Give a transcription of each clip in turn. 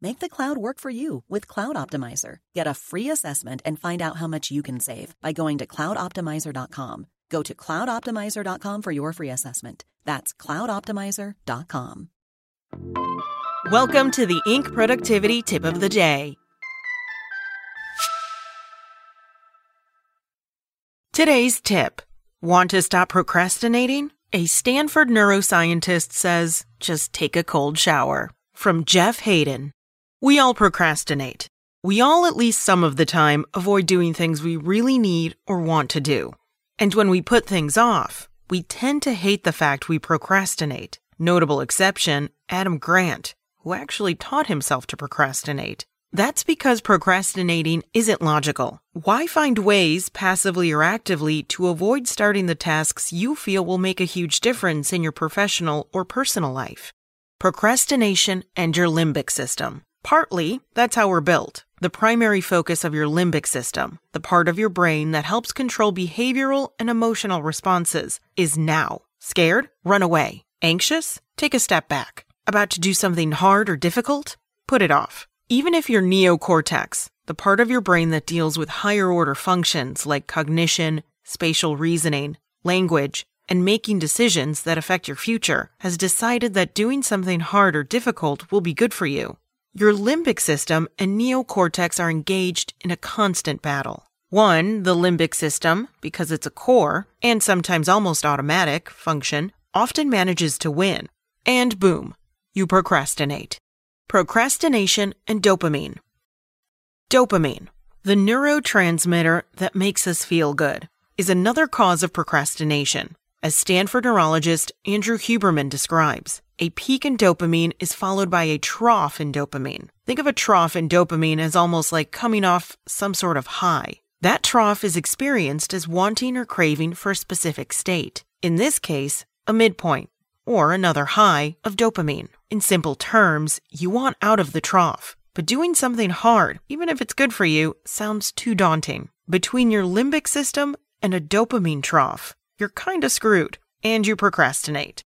Make the cloud work for you with Cloud Optimizer. Get a free assessment and find out how much you can save by going to cloudoptimizer.com. Go to cloudoptimizer.com for your free assessment. That's cloudoptimizer.com. Welcome to the Inc. Productivity Tip of the Day. Today's tip Want to stop procrastinating? A Stanford neuroscientist says just take a cold shower. From Jeff Haden. We all procrastinate. We all, at least some of the time, avoid doing things we really need or want to do. And when we put things off, we tend to hate the fact we procrastinate. Notable exception, Adam Grant, who actually taught himself to procrastinate. That's because procrastinating isn't logical. Why find ways, passively or actively, to avoid starting the tasks you feel will make a huge difference in your professional or personal life? Procrastination and your limbic system. Partly, that's how we're built. The primary focus of your limbic system, the part of your brain that helps control behavioral and emotional responses, is now. Scared? Run away. Anxious? Take a step back. About to do something hard or difficult? Put it off. Even if your neocortex, the part of your brain that deals with higher order functions like cognition, spatial reasoning, language, and making decisions that affect your future, has decided that doing something hard or difficult will be good for you, your limbic system and neocortex are engaged in a constant battle. One, the limbic system, because it's a core and sometimes almost automatic function, often manages to win. And boom, you procrastinate. Procrastination and dopamine. Dopamine, the neurotransmitter that makes us feel good, is another cause of procrastination. As Stanford neurologist Andrew Huberman describes, a peak in dopamine is followed by a trough in dopamine. Think of a trough in dopamine as almost like coming off some sort of high. That trough is experienced as wanting or craving for a specific state. In this case, a midpoint, or another high of dopamine. In simple terms, you want out of the trough. But doing something hard, even if it's good for you, sounds too daunting. Between your limbic system and a dopamine trough, you're kinda screwed, and you procrastinate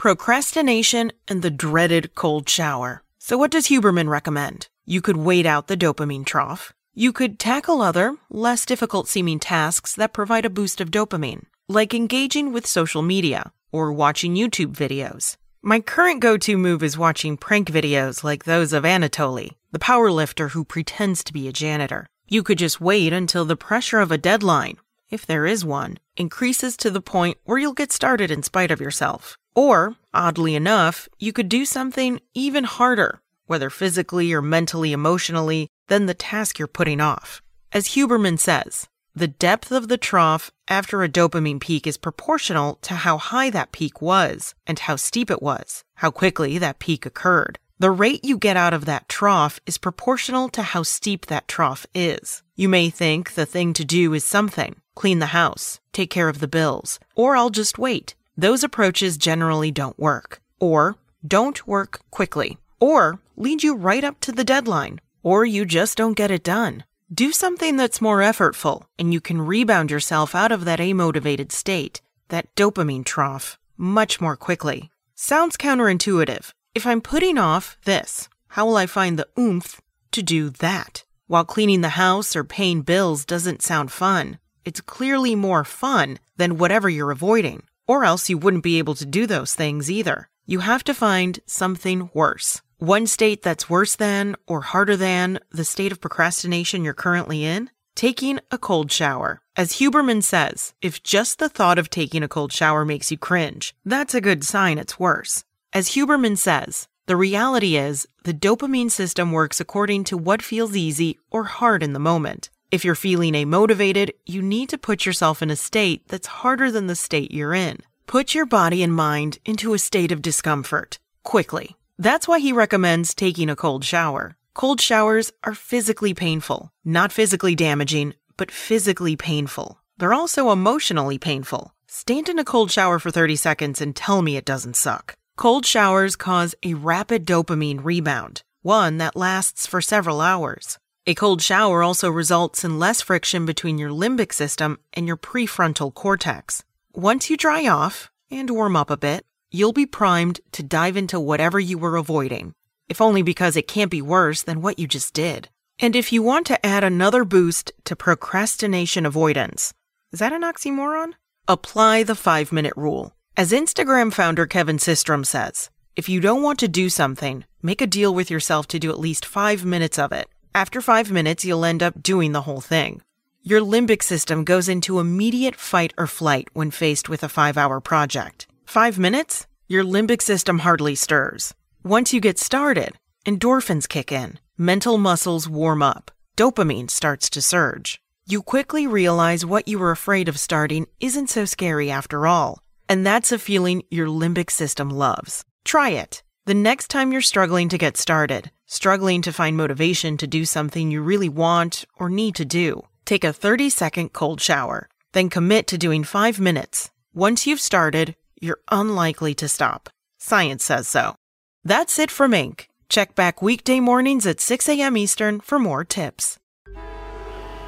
procrastination, and the dreaded cold shower. So, what does Huberman recommend? You could wait out the dopamine trough. You could tackle other, less difficult seeming tasks that provide a boost of dopamine, like engaging with social media or watching YouTube videos. My current go to move is watching prank videos like those of Anatoly, the powerlifter who pretends to be a janitor. You could just wait until the pressure of a deadline, if there is one, increases to the point where you'll get started in spite of yourself. Or, oddly enough, you could do something even harder, whether physically or mentally, emotionally, than the task you're putting off. As Huberman says, the depth of the trough after a dopamine peak is proportional to how high that peak was and how steep it was, how quickly that peak occurred. The rate you get out of that trough is proportional to how steep that trough is. You may think the thing to do is something clean the house, take care of the bills, or I'll just wait. Those approaches generally don't work, or don't work quickly, or lead you right up to the deadline, or you just don't get it done. Do something that's more effortful, and you can rebound yourself out of that amotivated state, that dopamine trough, much more quickly. Sounds counterintuitive. If I'm putting off this, how will I find the oomph to do that? While cleaning the house or paying bills doesn't sound fun, it's clearly more fun than whatever you're avoiding or else you wouldn't be able to do those things either. You have to find something worse. One state that's worse than or harder than the state of procrastination you're currently in. taking a cold shower. As Huberman says, if just the thought of taking a cold shower makes you cringe, that's a good sign it's worse. As Huberman says, the reality is the dopamine system works according to what feels easy or hard in the moment. If you're feeling amotivated, you need to put yourself in a state that's harder than the state you're in. Put your body and mind into a state of discomfort quickly. That's why he recommends taking a cold shower. Cold showers are physically painful, not physically damaging, but physically painful. They're also emotionally painful. Stand in a cold shower for 30 seconds and tell me it doesn't suck. Cold showers cause a rapid dopamine rebound, one that lasts for several hours. A cold shower also results in less friction between your limbic system and your prefrontal cortex. Once you dry off and warm up a bit, you'll be primed to dive into whatever you were avoiding, if only because it can't be worse than what you just did. And if you want to add another boost to procrastination avoidance, is that an oxymoron? Apply the five minute rule. As Instagram founder Kevin Systrom says, if you don't want to do something, make a deal with yourself to do at least five minutes of it. After five minutes, you'll end up doing the whole thing. Your limbic system goes into immediate fight or flight when faced with a five hour project. Five minutes? Your limbic system hardly stirs. Once you get started, endorphins kick in, mental muscles warm up, dopamine starts to surge. You quickly realize what you were afraid of starting isn't so scary after all. And that's a feeling your limbic system loves. Try it. The next time you're struggling to get started, struggling to find motivation to do something you really want or need to do, take a 30 second cold shower. Then commit to doing five minutes. Once you've started, you're unlikely to stop. Science says so. That's it from Inc. Check back weekday mornings at 6 a.m. Eastern for more tips.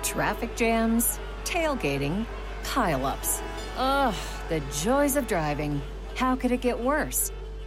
Traffic jams, tailgating, pileups. Ugh, the joys of driving. How could it get worse?